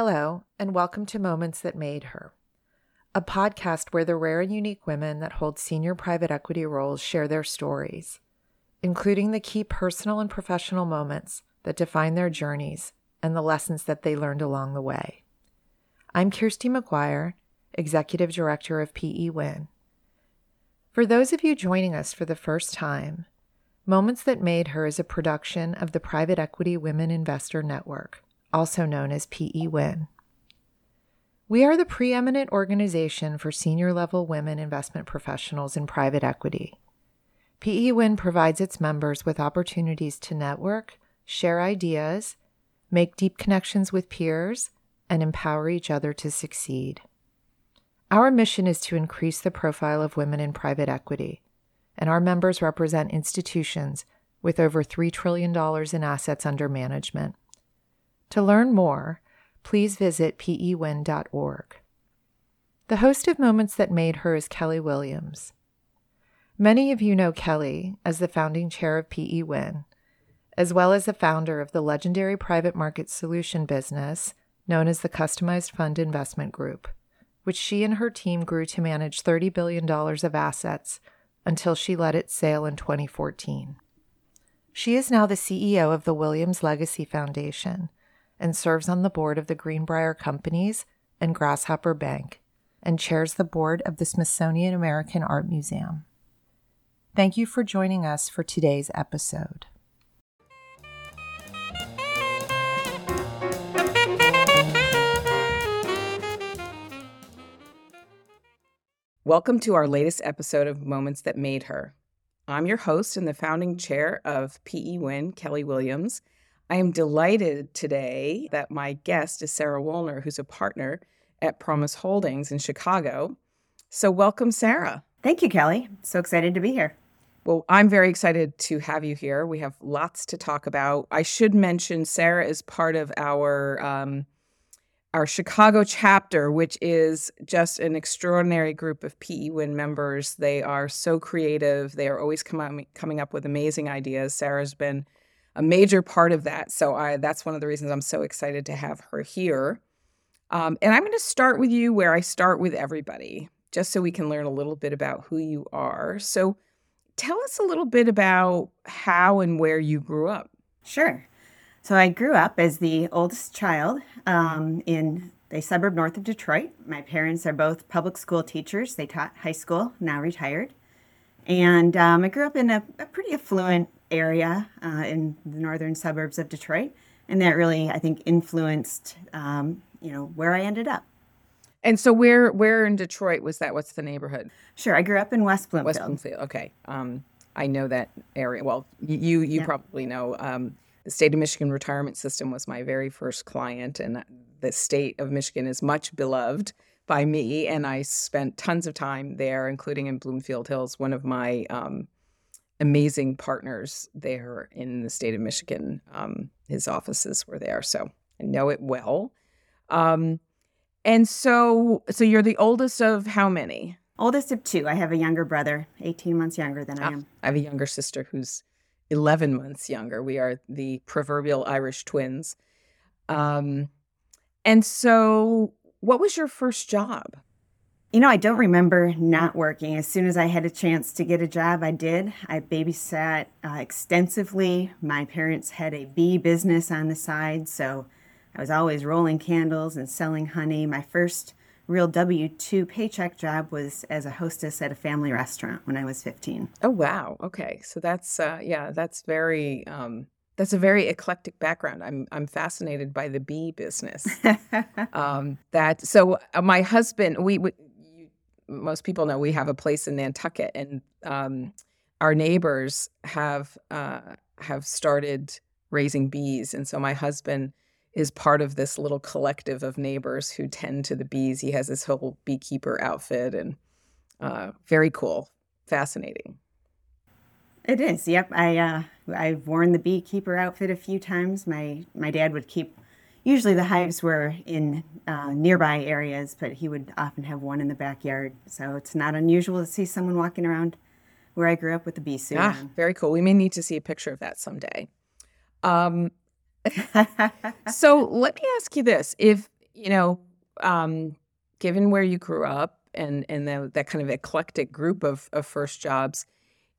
Hello, and welcome to Moments That Made Her, a podcast where the rare and unique women that hold senior private equity roles share their stories, including the key personal and professional moments that define their journeys and the lessons that they learned along the way. I'm Kirsty McGuire, Executive Director of PE Win. For those of you joining us for the first time, Moments That Made Her is a production of the Private Equity Women Investor Network also known as PE Win. We are the preeminent organization for senior level women investment professionals in private equity. PE Win provides its members with opportunities to network, share ideas, make deep connections with peers, and empower each other to succeed. Our mission is to increase the profile of women in private equity, and our members represent institutions with over $3 trillion in assets under management. To learn more, please visit pewin.org. The host of Moments That Made Her is Kelly Williams. Many of you know Kelly as the founding chair of PE Win, as well as the founder of the legendary private market solution business known as the Customized Fund Investment Group, which she and her team grew to manage $30 billion of assets until she let it sail in 2014. She is now the CEO of the Williams Legacy Foundation and serves on the board of the Greenbrier Companies and Grasshopper Bank, and chairs the board of the Smithsonian American Art Museum. Thank you for joining us for today's episode. Welcome to our latest episode of Moments That Made Her. I'm your host and the founding chair of PE Win, Kelly Williams, I am delighted today that my guest is Sarah Woolner, who's a partner at Promus Holdings in Chicago. So, welcome, Sarah. Thank you, Kelly. So excited to be here. Well, I'm very excited to have you here. We have lots to talk about. I should mention Sarah is part of our um, our Chicago chapter, which is just an extraordinary group of PE Win members. They are so creative. They are always come coming up with amazing ideas. Sarah's been a major part of that. So I that's one of the reasons I'm so excited to have her here. Um, and I'm going to start with you where I start with everybody, just so we can learn a little bit about who you are. So tell us a little bit about how and where you grew up. Sure. So I grew up as the oldest child um, in a suburb north of Detroit. My parents are both public school teachers. They taught high school, now retired. And um, I grew up in a, a pretty affluent area uh, in the northern suburbs of Detroit, and that really, I think, influenced um, you know where I ended up. And so, where where in Detroit was that? What's the neighborhood? Sure, I grew up in West Bloomfield. West Bloomfield. Okay, um, I know that area. Well, you you yeah. probably know. Um, the state of Michigan retirement system was my very first client, and the state of Michigan is much beloved by me. And I spent tons of time there, including in Bloomfield Hills. One of my um, amazing partners there in the state of Michigan. Um, his offices were there, so I know it well. Um, and so, so you're the oldest of how many? Oldest of two. I have a younger brother, 18 months younger than I ah, am. I have a younger sister who's 11 months younger. We are the proverbial Irish twins. Um, and so, what was your first job? You know, I don't remember not working. As soon as I had a chance to get a job, I did. I babysat uh, extensively. My parents had a bee business on the side, so I was always rolling candles and selling honey. My first real W 2 paycheck job was as a hostess at a family restaurant when I was 15. Oh, wow. Okay. So that's, uh, yeah, that's very, um, that's a very eclectic background. I'm I'm fascinated by the bee business. um, that so uh, my husband we, we most people know we have a place in Nantucket, and um, our neighbors have uh, have started raising bees, and so my husband is part of this little collective of neighbors who tend to the bees. He has this whole beekeeper outfit, and uh, very cool, fascinating. It is. Yep. I uh, I've worn the beekeeper outfit a few times. My my dad would keep usually the hives were in uh, nearby areas, but he would often have one in the backyard. So it's not unusual to see someone walking around where I grew up with the bee suit. Ah, very cool. We may need to see a picture of that someday. Um, so let me ask you this: if you know, um, given where you grew up and and the, that kind of eclectic group of of first jobs,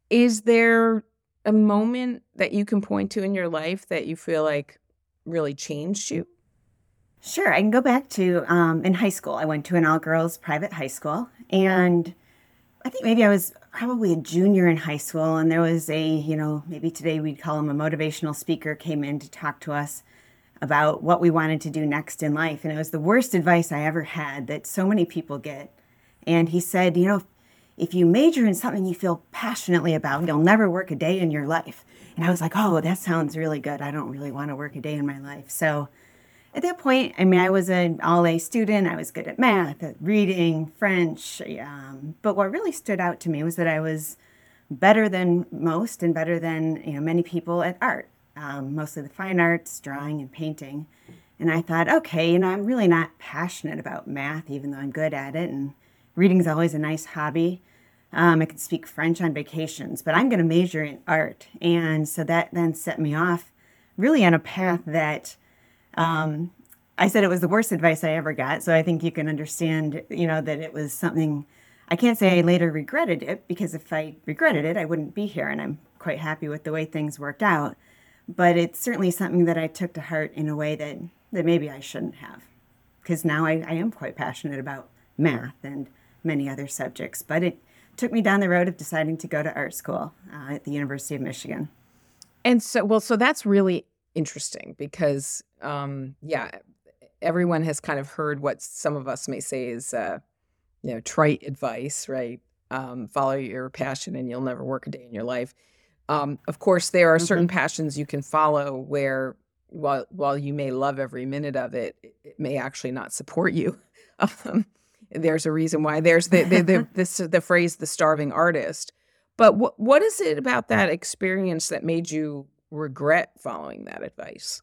is there a moment that you can point to in your life that you feel like really changed you? Sure, I can go back to um, in high school. I went to an all girls private high school, and I think maybe I was probably a junior in high school, and there was a, you know, maybe today we'd call him a motivational speaker, came in to talk to us about what we wanted to do next in life. And it was the worst advice I ever had that so many people get. And he said, you know, if you major in something you feel passionately about, you'll never work a day in your life. And I was like, oh, that sounds really good. I don't really want to work a day in my life. So at that point, I mean, I was an all A student. I was good at math, at reading, French. Um, but what really stood out to me was that I was better than most and better than you know many people at art, um, mostly the fine arts, drawing, and painting. And I thought, okay, you know, I'm really not passionate about math, even though I'm good at it. And reading is always a nice hobby. Um, I could speak French on vacations, but I'm going to major in art. And so that then set me off really on a path that um, I said it was the worst advice I ever got. So I think you can understand, you know, that it was something I can't say I later regretted it because if I regretted it, I wouldn't be here. And I'm quite happy with the way things worked out. But it's certainly something that I took to heart in a way that, that maybe I shouldn't have. Because now I, I am quite passionate about math and many other subjects. But it took me down the road of deciding to go to art school uh, at the University of Michigan. And so, well, so that's really interesting because, um, yeah, everyone has kind of heard what some of us may say is, uh, you know, trite advice, right? Um, follow your passion and you'll never work a day in your life. Um, of course, there are mm-hmm. certain passions you can follow where, while while you may love every minute of it, it may actually not support you. Um, there's a reason why there's the the, the, this, the phrase "the starving artist." But what what is it about that experience that made you regret following that advice?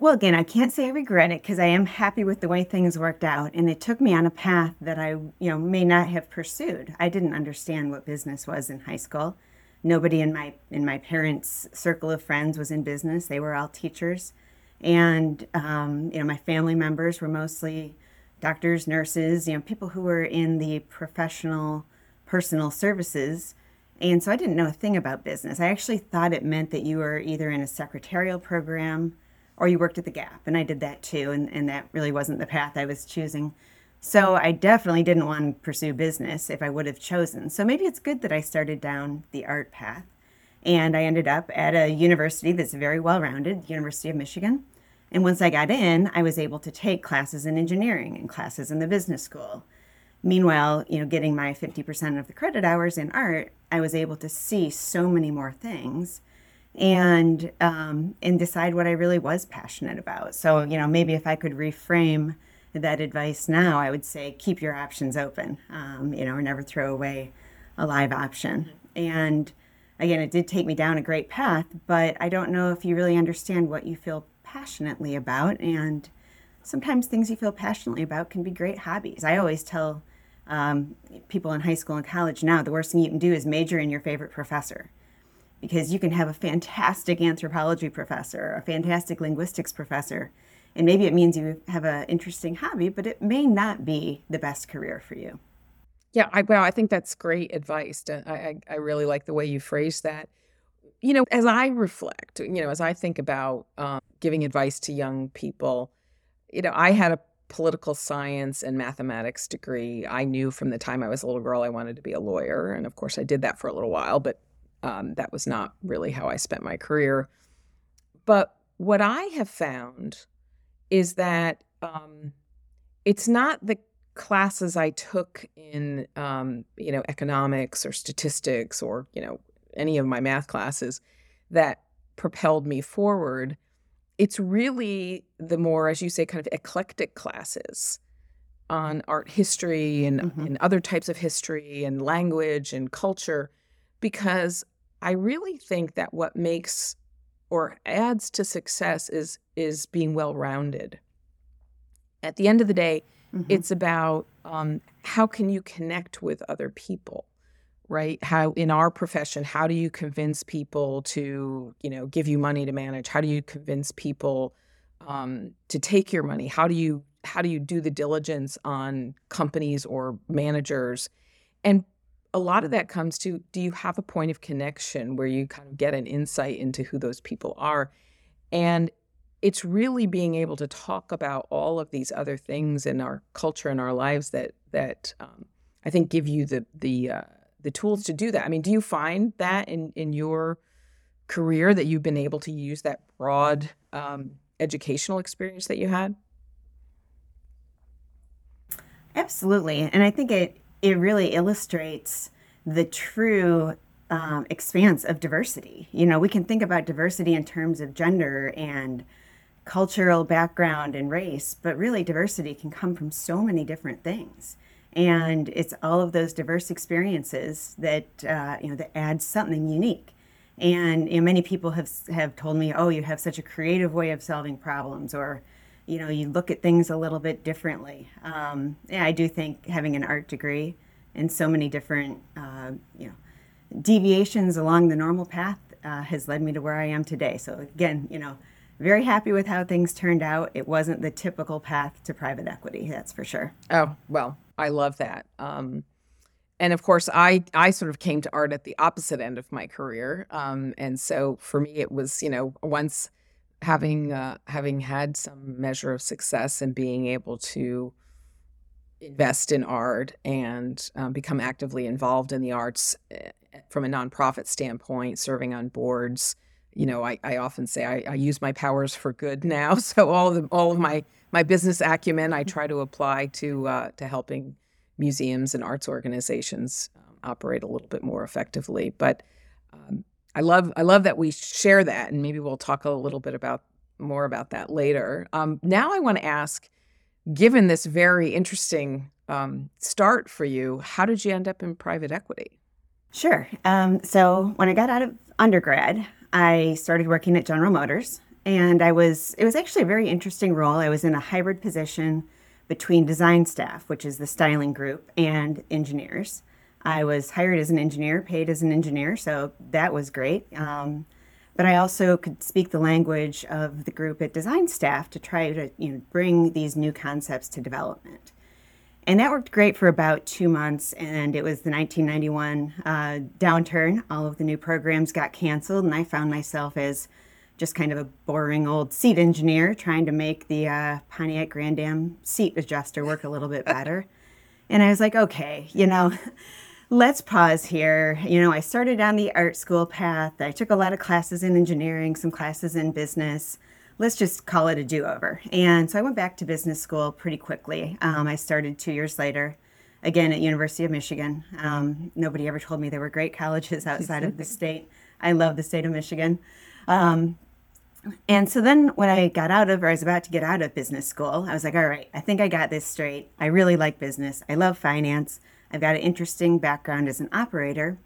Well, again, I can't say I regret it because I am happy with the way things worked out, and it took me on a path that I, you know, may not have pursued. I didn't understand what business was in high school. Nobody in my in my parents' circle of friends was in business. They were all teachers, and um, you know, my family members were mostly doctors, nurses, you know, people who were in the professional, personal services. And so I didn't know a thing about business. I actually thought it meant that you were either in a secretarial program or you worked at the Gap. And I did that too. And, and that really wasn't the path I was choosing. So I definitely didn't want to pursue business if I would have chosen. So maybe it's good that I started down the art path. And I ended up at a university that's very well rounded, the University of Michigan. And once I got in, I was able to take classes in engineering and classes in the business school. Meanwhile, you know, getting my 50% of the credit hours in art, I was able to see so many more things and um, and decide what I really was passionate about. So you know maybe if I could reframe that advice now, I would say keep your options open. Um, you know, never throw away a live option. And again, it did take me down a great path, but I don't know if you really understand what you feel passionately about. And sometimes things you feel passionately about can be great hobbies. I always tell um, people in high school and college now the worst thing you can do is major in your favorite professor because you can have a fantastic anthropology professor, a fantastic linguistics professor, and maybe it means you have an interesting hobby, but it may not be the best career for you. Yeah, I, well, I think that's great advice. I, I, I really like the way you phrase that. You know, as I reflect, you know, as I think about um, giving advice to young people, you know, I had a political science and mathematics degree. I knew from the time I was a little girl I wanted to be a lawyer. And of course, I did that for a little while, but um, that was not really how I spent my career. But what I have found is that um, it's not the classes I took in, um, you know, economics or statistics or, you know, any of my math classes that propelled me forward. It's really the more, as you say, kind of eclectic classes on art history and, mm-hmm. and other types of history and language and culture because I really think that what makes or adds to success is is being well rounded. At the end of the day, mm-hmm. it's about um, how can you connect with other people, right? How in our profession, how do you convince people to you know give you money to manage? How do you convince people um, to take your money? How do you how do you do the diligence on companies or managers? And a lot of that comes to do you have a point of connection where you kind of get an insight into who those people are? And it's really being able to talk about all of these other things in our culture and our lives that that um, I think give you the the uh, the tools to do that. I mean, do you find that in in your career that you've been able to use that broad um, educational experience that you had? Absolutely, and I think it it really illustrates the true um, expanse of diversity. You know, we can think about diversity in terms of gender and cultural background and race, but really diversity can come from so many different things. And it's all of those diverse experiences that uh, you know that add something unique. And you know, many people have have told me, "Oh, you have such a creative way of solving problems," or you know, you look at things a little bit differently. Um, yeah, I do think having an art degree and so many different uh, you know deviations along the normal path uh, has led me to where I am today. So again, you know, very happy with how things turned out. It wasn't the typical path to private equity, that's for sure. Oh, well, I love that. Um, and of course, I, I sort of came to art at the opposite end of my career. Um, and so for me, it was, you know, once having, uh, having had some measure of success and being able to invest in art and um, become actively involved in the arts eh, from a nonprofit standpoint, serving on boards, you know, I, I often say I, I use my powers for good now. So all of the, all of my my business acumen I try to apply to uh, to helping museums and arts organizations um, operate a little bit more effectively. But um, I love I love that we share that, and maybe we'll talk a little bit about more about that later. Um, now I want to ask, given this very interesting um, start for you, how did you end up in private equity? Sure. Um, so when I got out of undergrad, I started working at General Motors and I was it was actually a very interesting role. I was in a hybrid position between design staff, which is the styling group, and engineers. I was hired as an engineer, paid as an engineer, so that was great. Um, but I also could speak the language of the group at design staff to try to you know bring these new concepts to development. And that worked great for about two months. And it was the 1991 uh, downturn. All of the new programs got canceled. And I found myself as just kind of a boring old seat engineer trying to make the uh, Pontiac Grand Am seat adjuster work a little bit better. and I was like, okay, you know, let's pause here. You know, I started on the art school path. I took a lot of classes in engineering, some classes in business let's just call it a do over. And so I went back to business school pretty quickly. Um, I started two years later, again at University of Michigan. Um, nobody ever told me there were great colleges outside of the state. I love the state of Michigan. Um, and so then when I got out of, or I was about to get out of business school, I was like, all right, I think I got this straight. I really like business. I love finance. I've got an interesting background as an operator.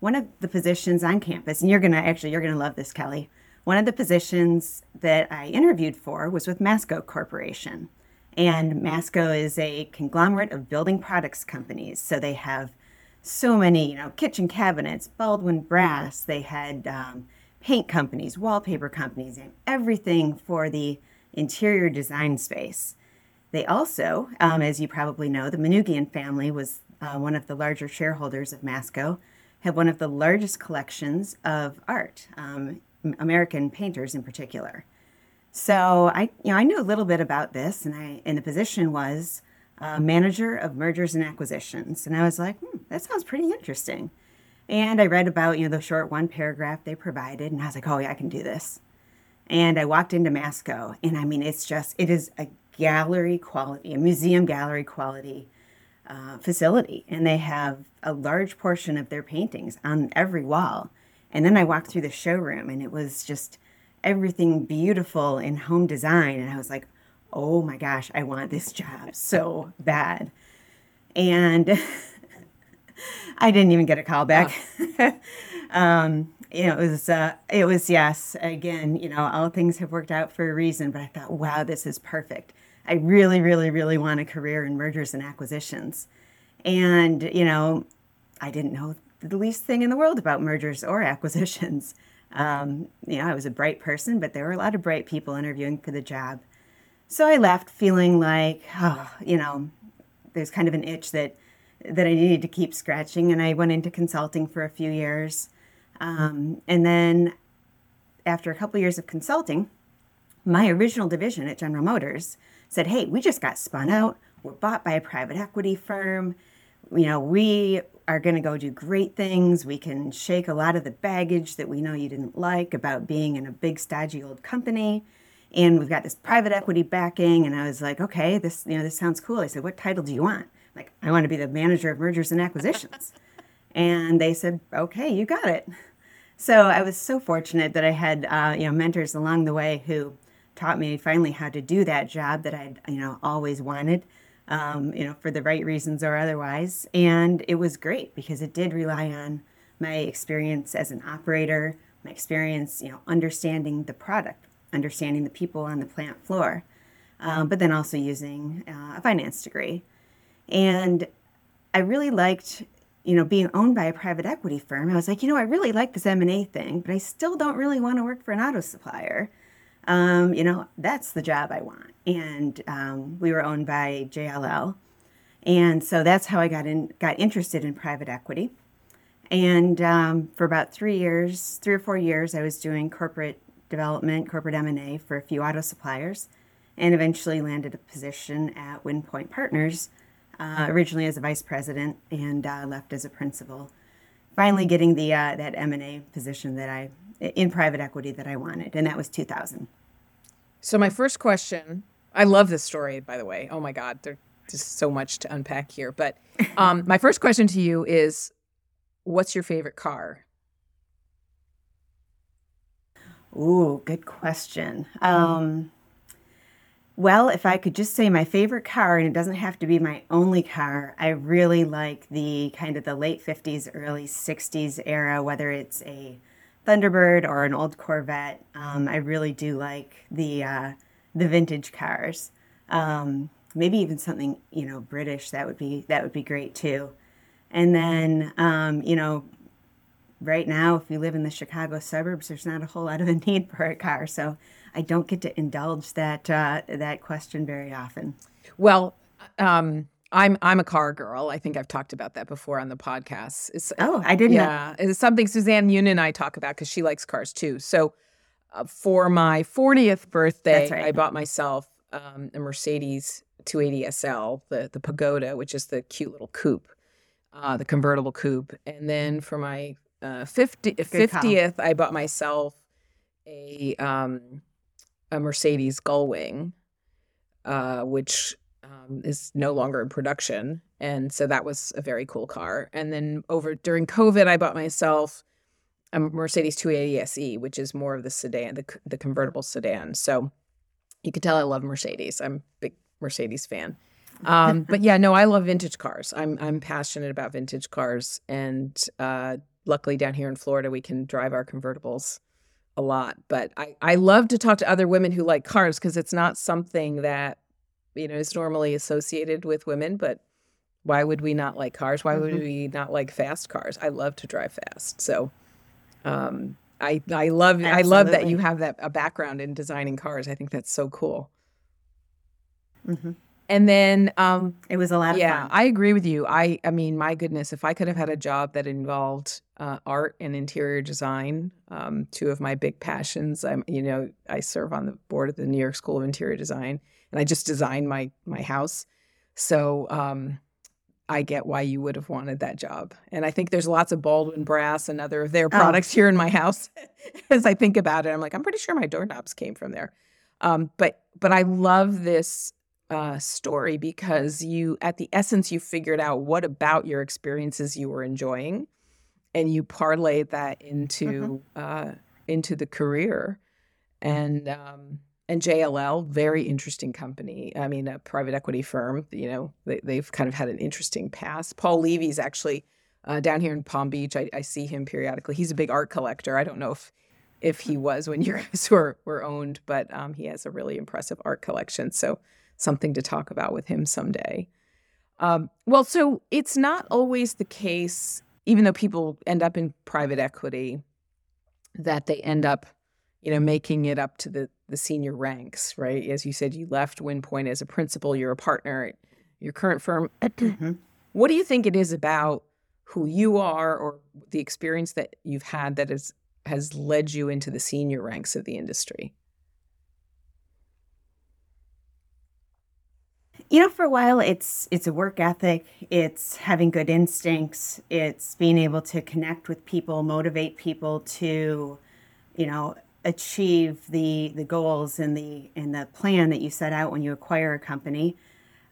One of the positions on campus, and you're going to actually, you're going to love this, Kelly one of the positions that I interviewed for was with Masco Corporation. And Masco is a conglomerate of building products companies. So they have so many, you know, kitchen cabinets, Baldwin Brass. They had um, paint companies, wallpaper companies, and everything for the interior design space. They also, um, as you probably know, the Manoogian family was uh, one of the larger shareholders of Masco, have one of the largest collections of art. Um, American painters in particular. So I, you know, I knew a little bit about this, and I, and the position was uh, manager of mergers and acquisitions, and I was like, hmm, that sounds pretty interesting. And I read about, you know, the short one paragraph they provided, and I was like, oh yeah, I can do this. And I walked into Masco, and I mean, it's just, it is a gallery quality, a museum gallery quality uh, facility, and they have a large portion of their paintings on every wall. And then I walked through the showroom and it was just everything beautiful in home design. And I was like, oh my gosh, I want this job so bad. And I didn't even get a call back. um, you know, it was, uh, it was, yes, again, you know, all things have worked out for a reason, but I thought, wow, this is perfect. I really, really, really want a career in mergers and acquisitions. And, you know, I didn't know the least thing in the world about mergers or acquisitions. Um, you know, I was a bright person, but there were a lot of bright people interviewing for the job. So I left feeling like, oh, you know, there's kind of an itch that that I needed to keep scratching, and I went into consulting for a few years, um, and then after a couple years of consulting, my original division at General Motors said, "Hey, we just got spun out. We're bought by a private equity firm. You know, we are going to go do great things. We can shake a lot of the baggage that we know you didn't like about being in a big, stodgy old company." and we've got this private equity backing. And i was like okay this you know this sounds cool. I said what title do you want? Like i want to be the manager of mergers and acquisitions. And they said okay you got it. So i was so fortunate that i had uh, you know mentors along the way who taught me finally how to do that job that i'd you know always wanted um, you know for the right reasons or otherwise and it was great because it did rely on my experience as an operator my experience you know understanding the product understanding the people on the plant floor, um, but then also using uh, a finance degree. And I really liked, you know, being owned by a private equity firm. I was like, you know, I really like this M and A thing, but I still don't really want to work for an auto supplier. Um, you know, that's the job I want. And um, we were owned by JLL, and so that's how I got in, got interested in private equity. And um, for about three years, three or four years, I was doing corporate development, corporate M&A for a few auto suppliers, and eventually landed a position at Wind Point Partners, uh, originally as a vice president and uh, left as a principal. Finally, getting the uh, that M&A position that I in private equity that I wanted, and that was 2000. So my first question, I love this story, by the way. Oh my God, there's just so much to unpack here. But um, my first question to you is, what's your favorite car? Ooh, good question. Um, well, if I could just say my favorite car, and it doesn't have to be my only car, I really like the kind of the late 50s, early 60s era, whether it's a Thunderbird or an old Corvette. Um, I really do like the uh, the vintage cars. Um, maybe even something you know British that would be that would be great too. And then um, you know right now, if you live in the Chicago suburbs, there's not a whole lot of a need for a car. So I don't get to indulge that uh, that question very often. Well, um, I'm I'm a car girl. I think I've talked about that before on the podcast. It's, oh, I didn't. Yeah, know. it's something Suzanne Yoon and I talk about because she likes cars too. So uh, for my 40th birthday, right. I bought myself um, a Mercedes 280 SL, the the Pagoda, which is the cute little coupe, uh, the convertible coupe, and then for my uh, 50, 50th, I bought myself a um, a Mercedes Gullwing, uh, which um, is no longer in production, and so that was a very cool car. And then over during COVID, I bought myself a Mercedes 280 SE, which is more of the sedan, the the convertible sedan. So you can tell I love Mercedes. I'm a big Mercedes fan. Um, but yeah, no, I love vintage cars. I'm I'm passionate about vintage cars, and uh, luckily down here in Florida, we can drive our convertibles a lot. But I, I love to talk to other women who like cars because it's not something that, you know, is normally associated with women. But why would we not like cars? Why would mm-hmm. we not like fast cars? I love to drive fast. So um, I I love Absolutely. I love that you have that a background in designing cars. I think that's so cool. Mm-hmm. And then um, it was a lot yeah, fun. I agree with you. I I mean, my goodness, if I could have had a job that involved uh, art and interior design, um, two of my big passions. I'm you know I serve on the board of the New York School of Interior Design, and I just designed my my house. So um, I get why you would have wanted that job. And I think there's lots of Baldwin Brass and other of their oh. products oh. here in my house. As I think about it, I'm like, I'm pretty sure my doorknobs came from there. Um, but but I love this uh, story because you, at the essence, you figured out what about your experiences you were enjoying, and you parlayed that into mm-hmm. uh, into the career, and um, and JLL, very interesting company. I mean, a private equity firm. You know, they, have kind of had an interesting past. Paul Levy's actually uh, down here in Palm Beach. I, I, see him periodically. He's a big art collector. I don't know if if he was when you guys were were owned, but um, he has a really impressive art collection. So something to talk about with him someday. Um, well, so it's not always the case, even though people end up in private equity, that they end up, you know, making it up to the the senior ranks, right? As you said, you left Wind Point as a principal, you're a partner at your current firm. Mm-hmm. What do you think it is about who you are or the experience that you've had that is has led you into the senior ranks of the industry? You know, for a while, it's it's a work ethic. It's having good instincts. It's being able to connect with people, motivate people to, you know, achieve the the goals and the and the plan that you set out when you acquire a company.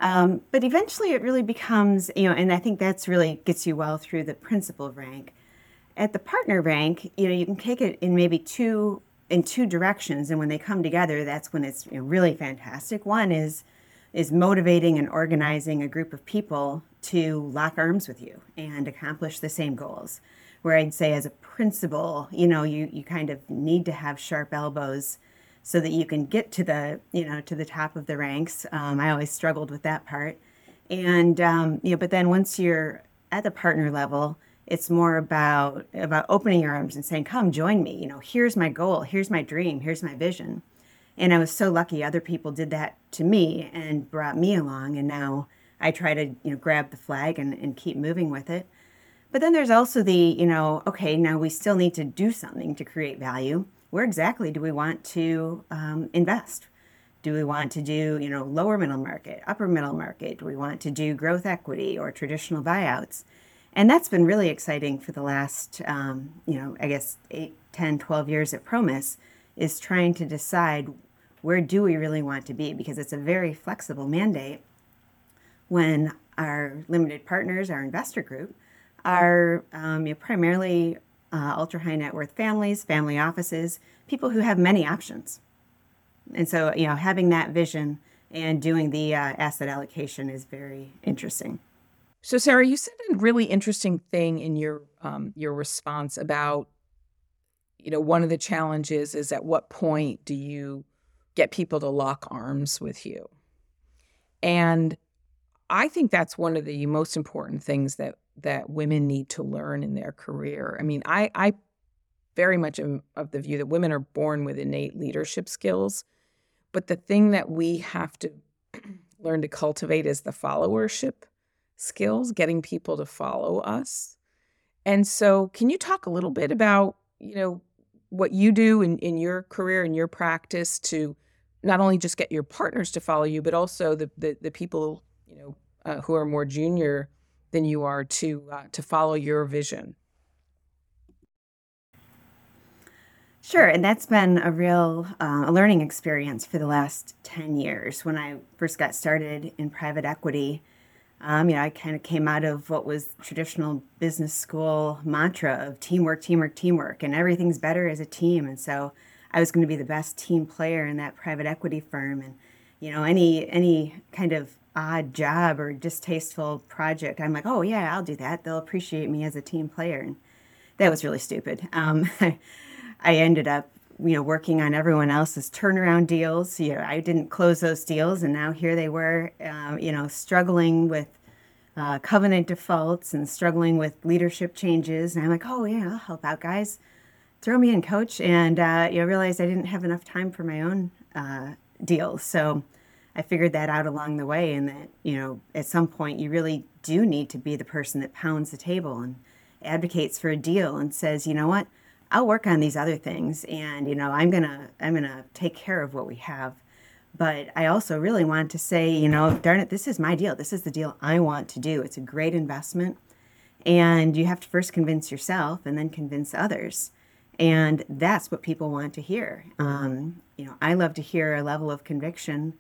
Um, but eventually, it really becomes, you know, and I think that's really gets you well through the principal rank. At the partner rank, you know, you can take it in maybe two in two directions, and when they come together, that's when it's you know, really fantastic. One is is motivating and organizing a group of people to lock arms with you and accomplish the same goals. Where I'd say, as a principal, you know, you, you kind of need to have sharp elbows so that you can get to the, you know, to the top of the ranks. Um, I always struggled with that part. And, um, you know, but then once you're at the partner level, it's more about about opening your arms and saying come join me you know here's my goal here's my dream here's my vision and I was so lucky other people did that to me and brought me along. And now I try to, you know, grab the flag and, and keep moving with it. But then there's also the, you know, okay, now we still need to do something to create value. Where exactly do we want to um, invest? Do we want to do, you know, lower middle market, upper middle market? Do we want to do growth equity or traditional buyouts? And that's been really exciting for the last, um, you know, I guess 8, 10, 12 years at Promus is trying to decide where do we really want to be because it's a very flexible mandate when our limited partners, our investor group, are um, you know, primarily uh, ultra high net worth families, family offices, people who have many options. And so, you know, having that vision and doing the uh, asset allocation is very interesting. So, Sarah, you said a really interesting thing in your um, your response about you know, one of the challenges is at what point do you get people to lock arms with you? And I think that's one of the most important things that that women need to learn in their career. I mean, I I very much am of the view that women are born with innate leadership skills, but the thing that we have to learn to cultivate is the followership skills, getting people to follow us. And so, can you talk a little bit about, you know, what you do in, in your career and your practice to not only just get your partners to follow you, but also the the, the people you know uh, who are more junior than you are to uh, to follow your vision. Sure, and that's been a real uh, learning experience for the last ten years. When I first got started in private equity, um, you know, I kind of came out of what was traditional business school mantra of teamwork, teamwork, teamwork, and everything's better as a team. And so I was going to be the best team player in that private equity firm. And you know, any any kind of odd job or distasteful project, I'm like, oh yeah, I'll do that. They'll appreciate me as a team player. And that was really stupid. Um, I ended up you know working on everyone else's turnaround deals you know i didn't close those deals and now here they were uh, you know struggling with uh, covenant defaults and struggling with leadership changes and i'm like oh yeah i'll help out guys throw me in coach and uh, you know realized i didn't have enough time for my own uh, deals so i figured that out along the way and that you know at some point you really do need to be the person that pounds the table and advocates for a deal and says you know what I'll work on these other things and you know I'm to I'm to take care of what we have. But I also really want to say, you know, darn it, this is my deal. This is the deal I want to do. It's a great investment. And you have to first convince yourself and then convince others. And that's what people want to hear. Um, you know, I love to hear a level of conviction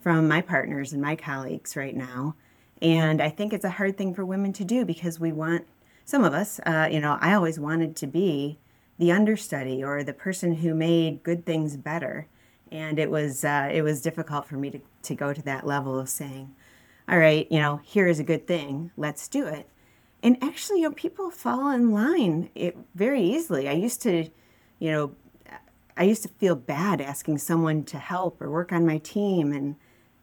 from my partners and my colleagues right now. And I think it's a hard thing for women to do because we want, some of us, uh, you know, I always wanted to be the understudy or the person who made good things better. And it was uh, it was difficult for me to, to go to that level of saying, all right, you know, here is a good thing, let's do it. And actually, you know, people fall in line it very easily. I used to, you know, I used to feel bad asking someone to help or work on my team. And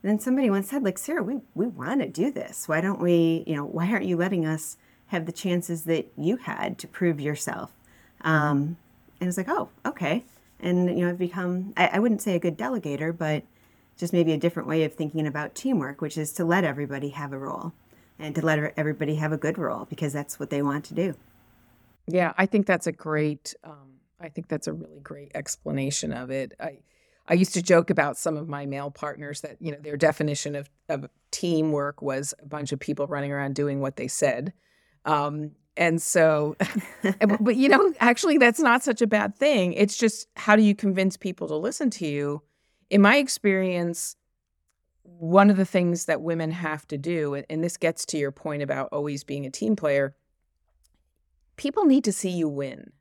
then somebody once said, like, Sarah, we, we want to do this. Why don't we, you know, why aren't you letting us have the chances that you had to prove yourself? Um, And it's like, oh, okay. And, you know, I've become, I, I wouldn't say a good delegator, but just maybe a different way of thinking about teamwork, which is to let everybody have a role and to let everybody have a good role because that's what they want to do. Yeah, I think that's a great, um, I think that's a really great explanation of it. I, I used to joke about some of my male partners that, you know, their definition of, of teamwork was a bunch of people running around doing what they said. Um, and so, but you know, actually, that's not such a bad thing. It's just how do you convince people to listen to you? In my experience, one of the things that women have to do, and this gets to your point about always being a team player, people need to see you win.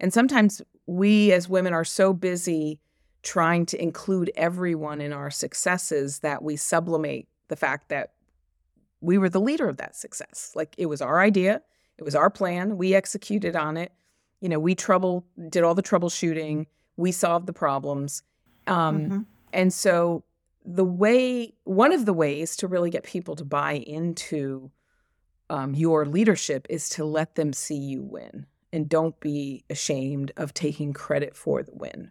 And sometimes we as women are so busy trying to include everyone in our successes that we sublimate the fact that we were the leader of that success. Like it was our idea, it was our plan, we executed on it. You know, we trouble did all the troubleshooting, we solved the problems. Um, mm-hmm. And so the way one of the ways to really get people to buy into um, your leadership is to let them see you win and don't be ashamed of taking credit for the win.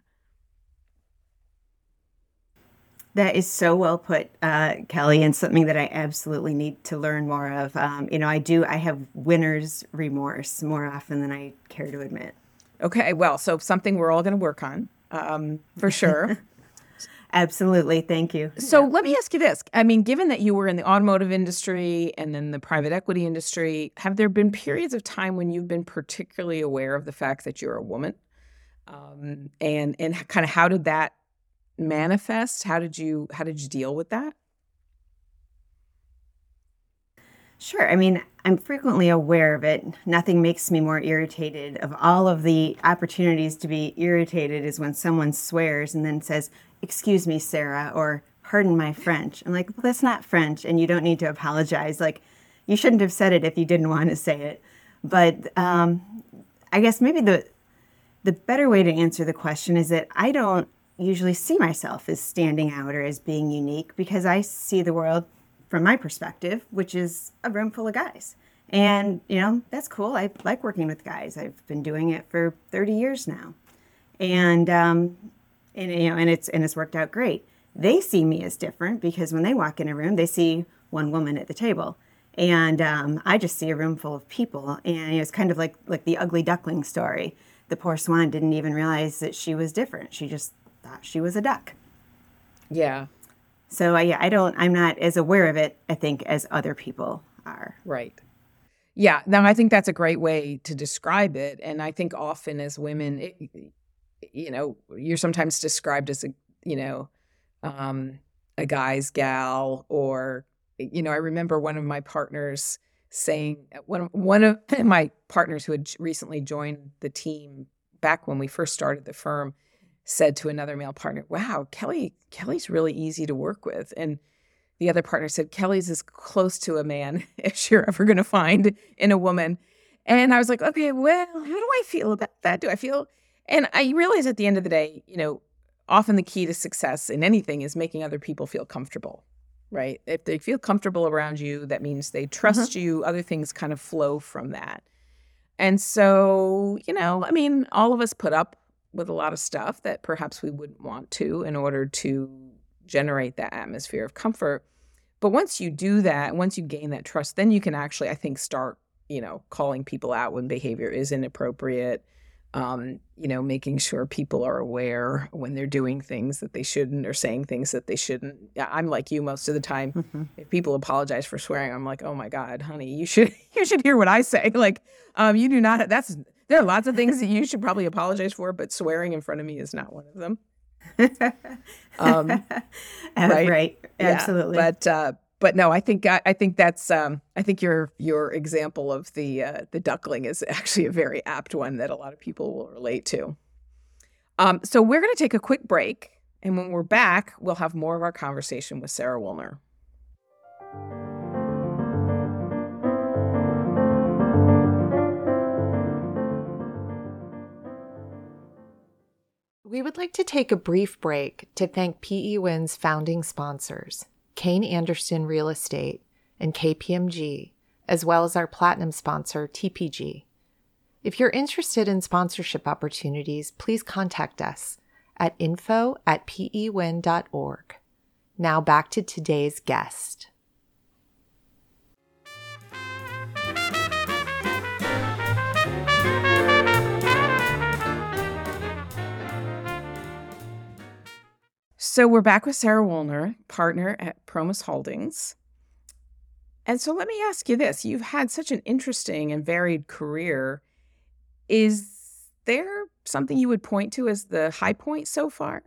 That is so well put, uh, Kelly, and something that I absolutely need to learn more of. Um, you know, I do, I have winner's remorse more often than I care to admit. Okay, well, so something we're all going to work on um, for sure. Absolutely. Thank you. So yeah. let me ask you this. I mean, given that you were in the automotive industry and then the private equity industry, have there been periods of time when you've been particularly aware of the fact that you're a woman? Um, and and kind of how did that manifest? How did you how did you deal with that? Sure. I mean, I'm frequently aware of it. Nothing makes me more irritated. Of all of the opportunities to be irritated is when someone swears and then says, "Excuse me, Sarah," or "Pardon my French." I'm like, "Well, that's not French, and you don't need to apologize." Like, you shouldn't have said it if you didn't want to say it. But um, I guess maybe the the better way to answer the question is that I don't usually see myself as standing out or as being unique because I see the world from my perspective, which is a room full of guys. And, you know, that's cool. I like working with guys. I've been doing it for 30 years now. And, um, and you know, and it's, and it's worked out great. They see me as different because when they walk in a room, they see one woman at the table. And um, I just see a room full of people. And it's kind of like, like the ugly duckling story. The poor swan didn't even realize that she was different. She just thought she was a duck. Yeah. So I, I don't, I'm not as aware of it, I think, as other people are. Right. Yeah. Now, I think that's a great way to describe it. And I think often as women, it, you know, you're sometimes described as a, you know, um, a guy's gal, or, you know, I remember one of my partners saying, one of, one of my partners who had recently joined the team back when we first started the firm said to another male partner, "Wow, Kelly, Kelly's really easy to work with." And the other partner said, "Kelly's as close to a man as you're ever going to find in a woman." And I was like, "Okay, well, how do I feel about that? Do I feel?" And I realized at the end of the day, you know, often the key to success in anything is making other people feel comfortable, right? If they feel comfortable around you, that means they trust mm-hmm. you. Other things kind of flow from that. And so, you know, I mean, all of us put up with a lot of stuff that perhaps we wouldn't want to in order to generate that atmosphere of comfort. But once you do that, once you gain that trust, then you can actually, I think, start, you know, calling people out when behavior is inappropriate. Um, you know, making sure people are aware when they're doing things that they shouldn't or saying things that they shouldn't. Yeah, I'm like you most of the time. Mm-hmm. If people apologize for swearing, I'm like, oh my God, honey, you should you should hear what I say. Like, um, you do not. That's there are lots of things that you should probably apologize for, but swearing in front of me is not one of them. um, right? right, absolutely. Yeah. But uh, but no, I think I, I think that's um, I think your your example of the uh, the duckling is actually a very apt one that a lot of people will relate to. Um, so we're going to take a quick break, and when we're back, we'll have more of our conversation with Sarah Woolner. We would like to take a brief break to thank PE Win's founding sponsors, Kayne Anderson Real Estate and KPMG, as well as our platinum sponsor, TPG. If you're interested in sponsorship opportunities, please contact us at info at pewin.org. Now back to today's guest. So we're back with Sarah Woolner, partner at Promus Holdings. And so let me ask you this you've had such an interesting and varied career. Is there something you would point to as the high point so far?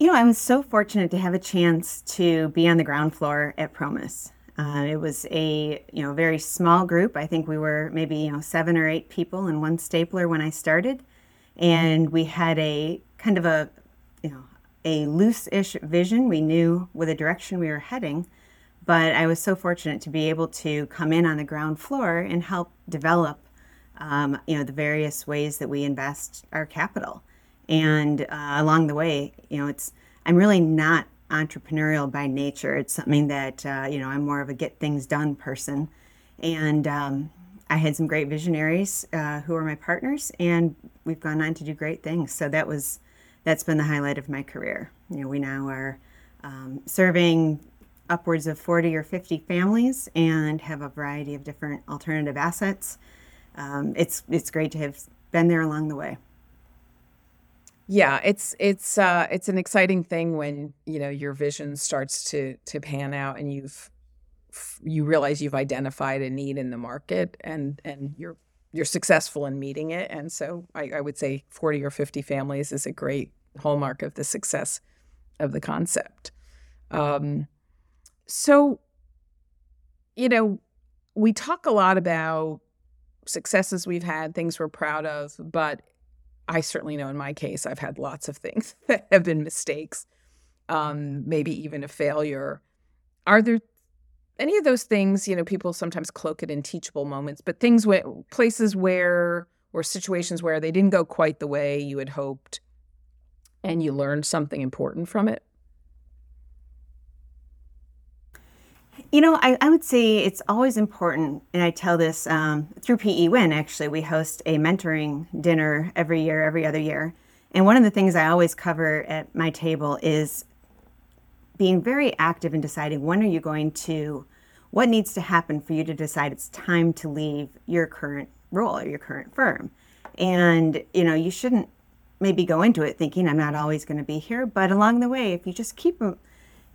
You know, I was so fortunate to have a chance to be on the ground floor at Promus. Uh, it was a you know very small group. I think we were maybe you know seven or eight people and one stapler when I started, and we had a kind of a you know a loose-ish vision. We knew where the direction we were heading, but I was so fortunate to be able to come in on the ground floor and help develop, um, you know, the various ways that we invest our capital. And uh, along the way, you know, it's I'm really not entrepreneurial by nature. It's something that uh, you know I'm more of a get things done person, and um, I had some great visionaries uh, who are my partners, and we've gone on to do great things. So that was that's been the highlight of my career. You know, we now are um, serving upwards of 40 or 50 families and have a variety of different alternative assets. Um, it's it's great to have been there along the way. Yeah, it's it's uh, it's an exciting thing when you know your vision starts to to pan out and you've you realize you've identified a need in the market and and you're you're successful in meeting it. And so I, I would say 40 or 50 families is a great hallmark of the success of the concept. Um, so, you know, we talk a lot about successes we've had, things we're proud of, but I certainly know in my case, I've had lots of things that have been mistakes, um, maybe even a failure. Are there any of those things, you know, people sometimes cloak it in teachable moments, but things where places where or situations where they didn't go quite the way you had hoped and you learned something important from it? You know, I, I would say it's always important, and I tell this um, through PE Win. Actually, we host a mentoring dinner every year, every other year. And one of the things I always cover at my table is being very active in deciding when are you going to, what needs to happen for you to decide it's time to leave your current role or your current firm. And, you know, you shouldn't maybe go into it thinking I'm not always going to be here, but along the way, if you just keep a,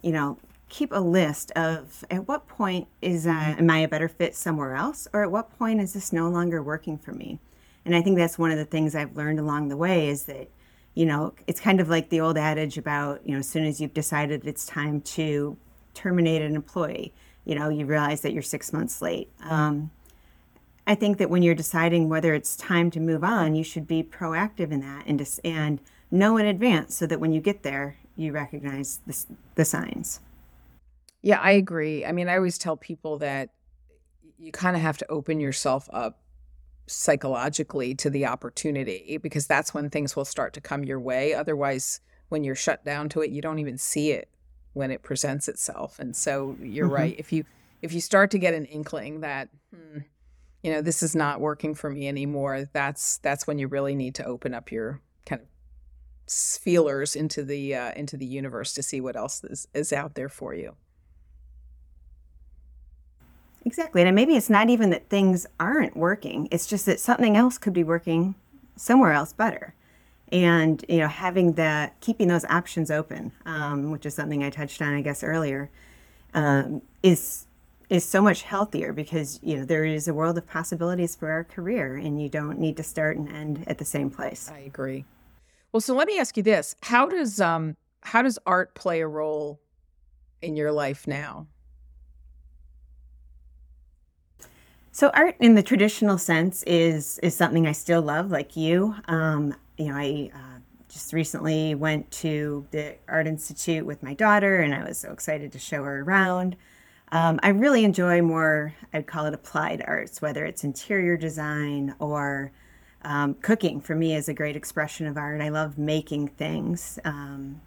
you know, keep a list of at what point is uh, am I a better fit somewhere else, or at what point is this no longer working for me? And I think that's one of the things I've learned along the way is that, you know, it's kind of like the old adage about, you know, as soon as you've decided it's time to terminate an employee, you know, you realize that you're six months late. Um, I think that when you're deciding whether it's time to move on, you should be proactive in that and just, and know in advance so that when you get there, you recognize the, the signs. Yeah, I agree. I mean, I always tell people that you kind of have to open yourself up psychologically to the opportunity because that's when things will start to come your way. Otherwise, when you're shut down to it, you don't even see it when it presents itself. And so you're mm-hmm. right. If you if you start to get an inkling that hmm, you know this is not working for me anymore that's that's when you really need to open up your kind of feelers into the uh, into the universe to see what else is, is out there for you exactly and maybe it's not even that things aren't working it's just that something else could be working somewhere else better. And you know having the keeping those options open um, which is something i touched on i guess earlier um, is is so much healthier because you know there is a world of possibilities for our career and you don't need to start and end at the same place. I agree. Well so let me ask you this how does um how does art play a role in your life now so art in the traditional sense is is something i still love like you um you know i uh, just recently went to the art institute with my daughter and i was so excited to show her around um, I really enjoy more, I'd call it applied arts, whether it's interior design or um, cooking. For me, is a great expression of art. I love making things. Um,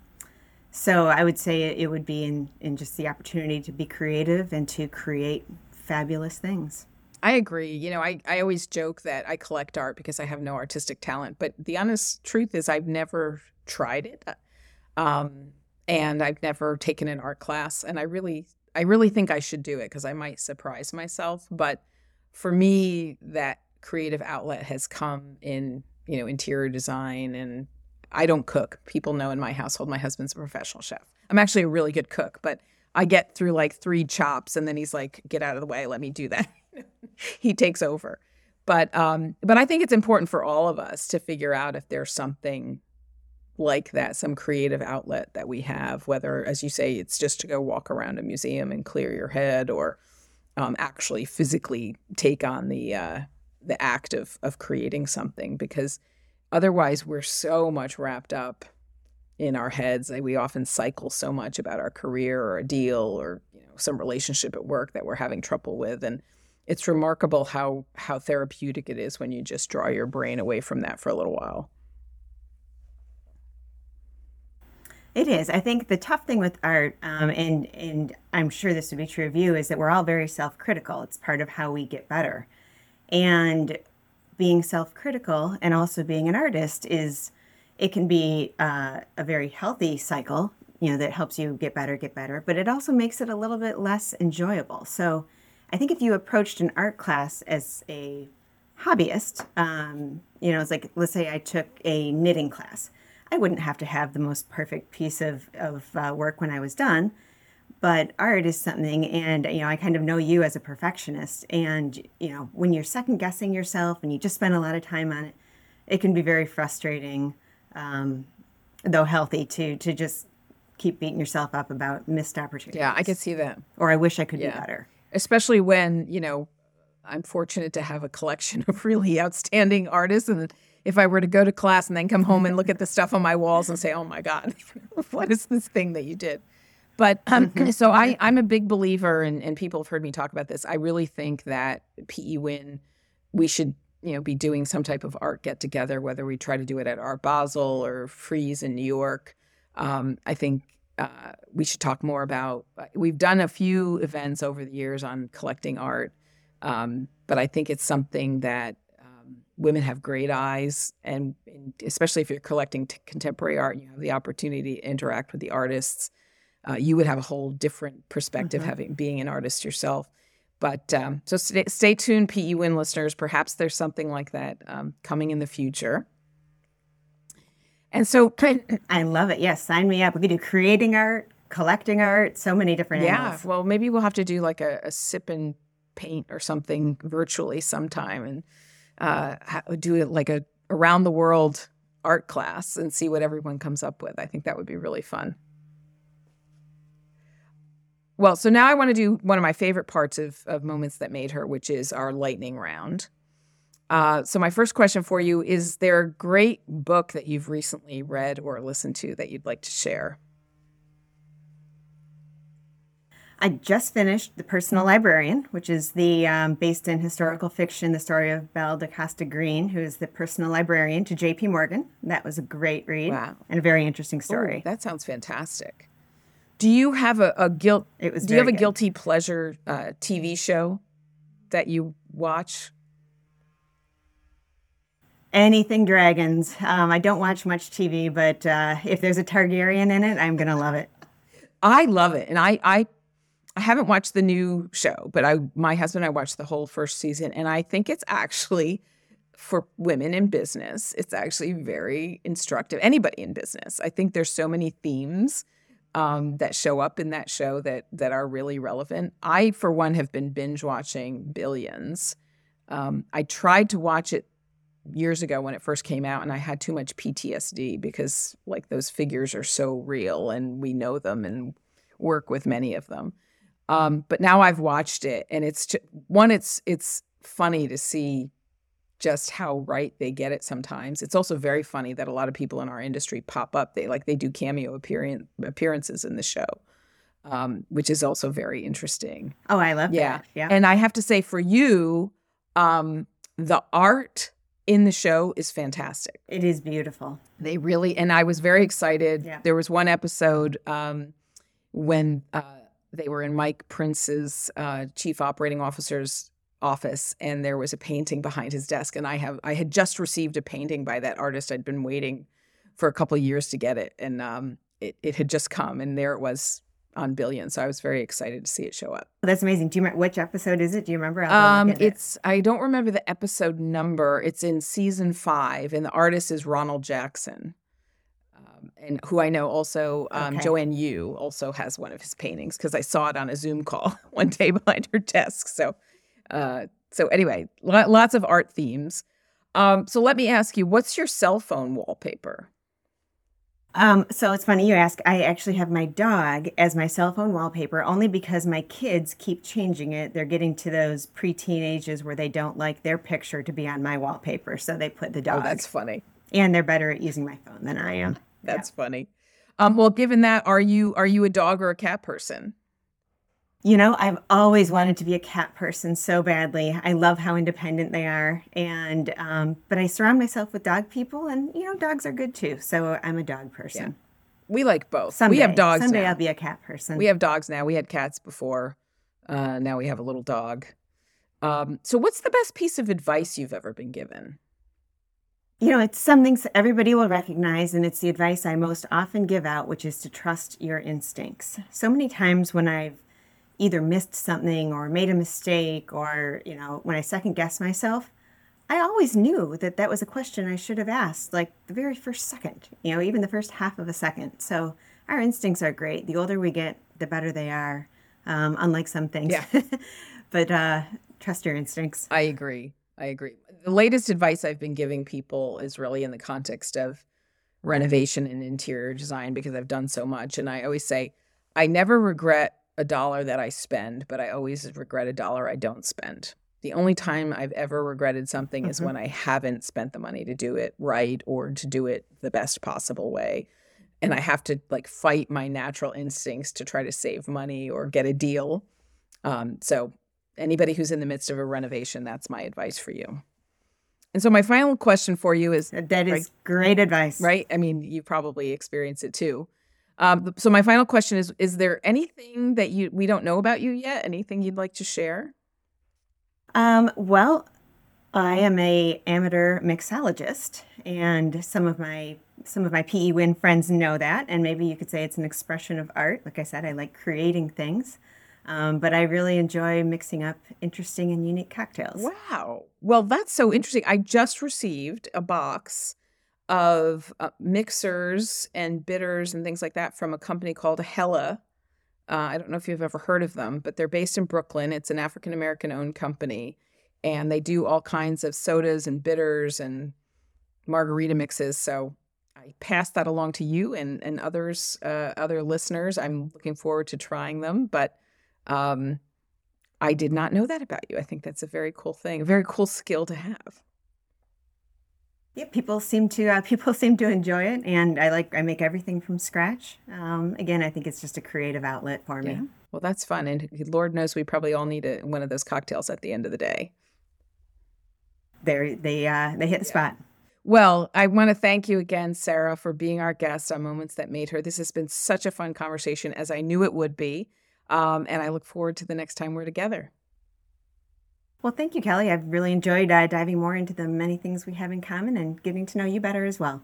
so I would say it would be in, in just the opportunity to be creative and to create fabulous things. I agree. You know, I, I always joke that I collect art because I have no artistic talent, but the honest truth is I've never tried it. Um, and I've never taken an art class and I really I really think I should do it because I might surprise myself, but for me that creative outlet has come in, you know, interior design and I don't cook. People know in my household my husband's a professional chef. I'm actually a really good cook, but I get through like three chops and then he's like, get out of the way, let me do that. he takes over. But um, but I think it's important for all of us to figure out if there's something like that, some creative outlet that we have, whether, as you say, it's just to go walk around a museum and clear your head, or um, actually physically take on the uh, the act of of creating something. Because otherwise, we're so much wrapped up in our heads. We often cycle so much about our career or a deal or you know some relationship at work that we're having trouble with, and it's remarkable how how therapeutic it is when you just draw your brain away from that for a little while. It is. I think the tough thing with art, um, and and I'm sure this would be true of you, is that we're all very self-critical. It's part of how we get better, and being self-critical and also being an artist is it can be uh, a very healthy cycle, you know, that helps you get better, get better, but it also makes it a little bit less enjoyable. So I think if you approached an art class as a hobbyist, um, you know, it's like, let's say I took a knitting class. I wouldn't have to have the most perfect piece of, of uh, work when I was done, but art is something, and, you know, I kind of know you as a perfectionist. And, you know, when you're second guessing yourself and you just spend a lot of time on it, it can be very frustrating, um, though healthy, to, to just keep beating yourself up about missed opportunities. Yeah, I can see that. Or I wish I could Yeah. do better. Especially when you know i'm fortunate to have a collection of really outstanding artists and if i were to go to class and then come home and look at the stuff on my walls and say oh my god what is this thing that you did? But um, so I, i'm a big believer and, and people have heard me talk about this. I really think that pe win we should you know be doing some type of art get together whether we try to do it at art basel or Frieze in new york. Um, i think uh, we should talk more about. uh, We've done a few events over the years on collecting art, um, but I think it's something that um, women have great eyes, and, and especially if you're collecting t- contemporary art and you have the opportunity to interact with the artists, uh, you would have a whole different perspective Mhm. having being an artist yourself. But um, so stay, stay tuned, PE Win listeners. Perhaps there's something like that um, coming in the future. And so, I love it. Yes, sign me up. We could do creating art, collecting art, so many different Yeah, angles. well, maybe we'll have to do like a, a sip and paint or something virtually sometime, and uh, do it like a around the world art class and see what everyone comes up with. I think that would be really fun. Well, so now I want to do one of my favorite parts of of moments that made her, which is our lightning round. Uh, so my first question for you is: There a great book that you've recently read or listened to that you'd like to share? I just finished The Personal Librarian, which is the um, based in historical fiction, the story of Belle da Costa Greene, who is the personal librarian to J.P. Morgan. That was a great read Wow. and a very interesting Ooh, story. that sounds fantastic. Do you have a, a guilt? It was Do you have a good. guilty pleasure uh, TV show that you watch? Anything dragons. Um, I don't watch much TV, but uh, if there's a Targaryen in it, I'm gonna love it. I love it, and I I I haven't watched the new show, but I my husband and I watched the whole first season, and I think it's actually for women in business. It's actually very instructive. Anybody in business, I think there's so many themes um, that show up in that show that that are really relevant. I, for one, have been binge watching Billions. Um, I tried to watch it years ago when it first came out, and I had too much PTSD because like those figures are so real, and we know them and work with many of them. Um, but now I've watched it, and it's just, one. It's it's funny to see just how right they get it sometimes. It's also very funny that a lot of people in our industry pop up. They like they do cameo appearance, appearances in the show, um, which is also very interesting. Oh, I love Yeah. that. Yeah. And I have to say, for you, um, the art in the show is fantastic. it is beautiful. They really, and I was very excited. Yeah. There was one episode um, when uh, they were in Mike Prince's uh, chief operating officer's office, and there was a painting behind his desk. And I have I had just received a painting by that artist. I'd been waiting for a couple of years to get it, and um, it it had just come, and there it was on Billion. So I was very excited to see it show up. That's amazing. Do you remember which episode is it? Do you remember? Um, it's I don't remember the episode number. It's in season five, and the artist is Ronald Jackson and who I know also, um, okay. Joanne Yu also has one of his paintings because I saw it on a Zoom call one day behind her desk. So, uh, so anyway, lots of art themes. Um, so let me ask you, what's your cell phone wallpaper? Um, so it's funny you ask. I actually have my dog as my cell phone wallpaper only because my kids keep changing it. They're getting to those preteen ages where they don't like their picture to be on my wallpaper, so they put the oh, dog. Oh, that's funny. And they're better at using my phone than I am. That's yeah. funny. Um, well, given that, are you are you a dog or a cat person? You know, I've always wanted to be a cat person so badly. I love how independent they are, and um, but I surround myself with dog people, and you know, dogs are good too. So I'm a dog person. Yeah. We like both. Someday, we have dogs. Someday now. I'll be a cat person. We have dogs now. We had cats before. Uh, now we have a little dog. Um, so, what's the best piece of advice you've ever been given? You know, it's something everybody will recognize, and it's the advice I most often give out, which is to trust your instincts. So many times when I've either missed something or made a mistake, or, you know, when I second guess myself, I always knew that that was a question I should have asked, like the very first second, you know, even the first half of a second. So our instincts are great. The older we get, the better they are, um, unlike some things. Yeah. but uh, trust your instincts. I agree. I agree. The latest advice I've been giving people is really in the context of renovation and interior design because I've done so much. And I always say, I never regret a dollar that I spend, but I always regret a dollar I don't spend. The only time I've ever regretted something mm-hmm. is when I haven't spent the money to do it right or to do it the best possible way. And I have to like fight my natural instincts to try to save money or get a deal. Um, so anybody who's in the midst of a renovation, that's my advice for you. And so my final question for you is that is right, great advice. Right? I mean, you probably experience it too. Um, so my final question is is there anything that you we don't know about you yet? Anything you'd like to share? Um, well, I am a amateur mixologist and some of my some of my PE Win friends know that and maybe you could say it's an expression of art. Like I said, I like creating things. Um, but I really enjoy mixing up interesting and unique cocktails. Wow. Well, that's so interesting. I just received a box of uh, mixers and bitters and things like that from a company called Hella. Uh, I don't know if you've ever heard of them, but they're based in Brooklyn. It's an African American owned company, and they do all kinds of sodas and bitters and margarita mixes. So I pass that along to you and and others, uh, other listeners. I'm looking forward to trying them, but um, I did not know that about you. I think that's a very cool thing, a very cool skill to have. Yeah, people seem to uh, people seem to enjoy it, and I like I make everything from scratch. Um, again, I think it's just a creative outlet for me. Yeah. Well, that's fun, and Lord knows we probably all need a, one of those cocktails at the end of the day. They they uh, they hit the yeah. spot. Well, I want to thank you again, Sarah, for being our guest on Moments That Made Her. This has been such a fun conversation, as I knew it would be. Um, and I look forward to the next time we're together. Well, thank you, Kelly. I've really enjoyed uh, diving more into the many things we have in common and getting to know you better as well.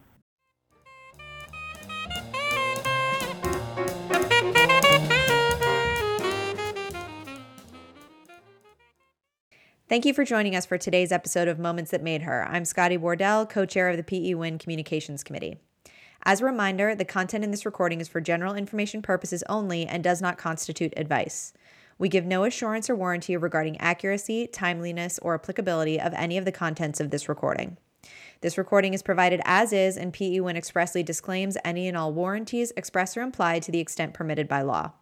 Thank you for joining us for today's episode of Moments That Made Her. I'm Scotty Wardell, co chair of the PE Win Communications Committee. As a reminder, the content in this recording is for general information purposes only and does not constitute advice. We give no assurance or warranty regarding accuracy, timeliness, or applicability of any of the contents of this recording. This recording is provided as is, and PE Win expressly disclaims any and all warranties, express or implied, to the extent permitted by law.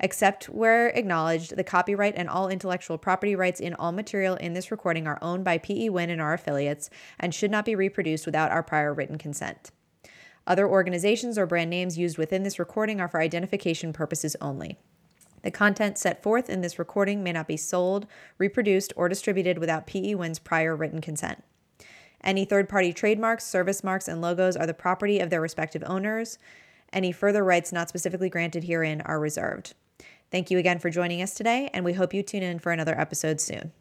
Except where acknowledged, the copyright and all intellectual property rights in all material in this recording are owned by PE Win and our affiliates and should not be reproduced without our prior written consent. Other organizations or brand names used within this recording are for identification purposes only. The content set forth in this recording may not be sold, reproduced, or distributed without PE Win's prior written consent. Any third party trademarks, service marks, and logos are the property of their respective owners. Any further rights not specifically granted herein are reserved. Thank you again for joining us today, and we hope you tune in for another episode soon.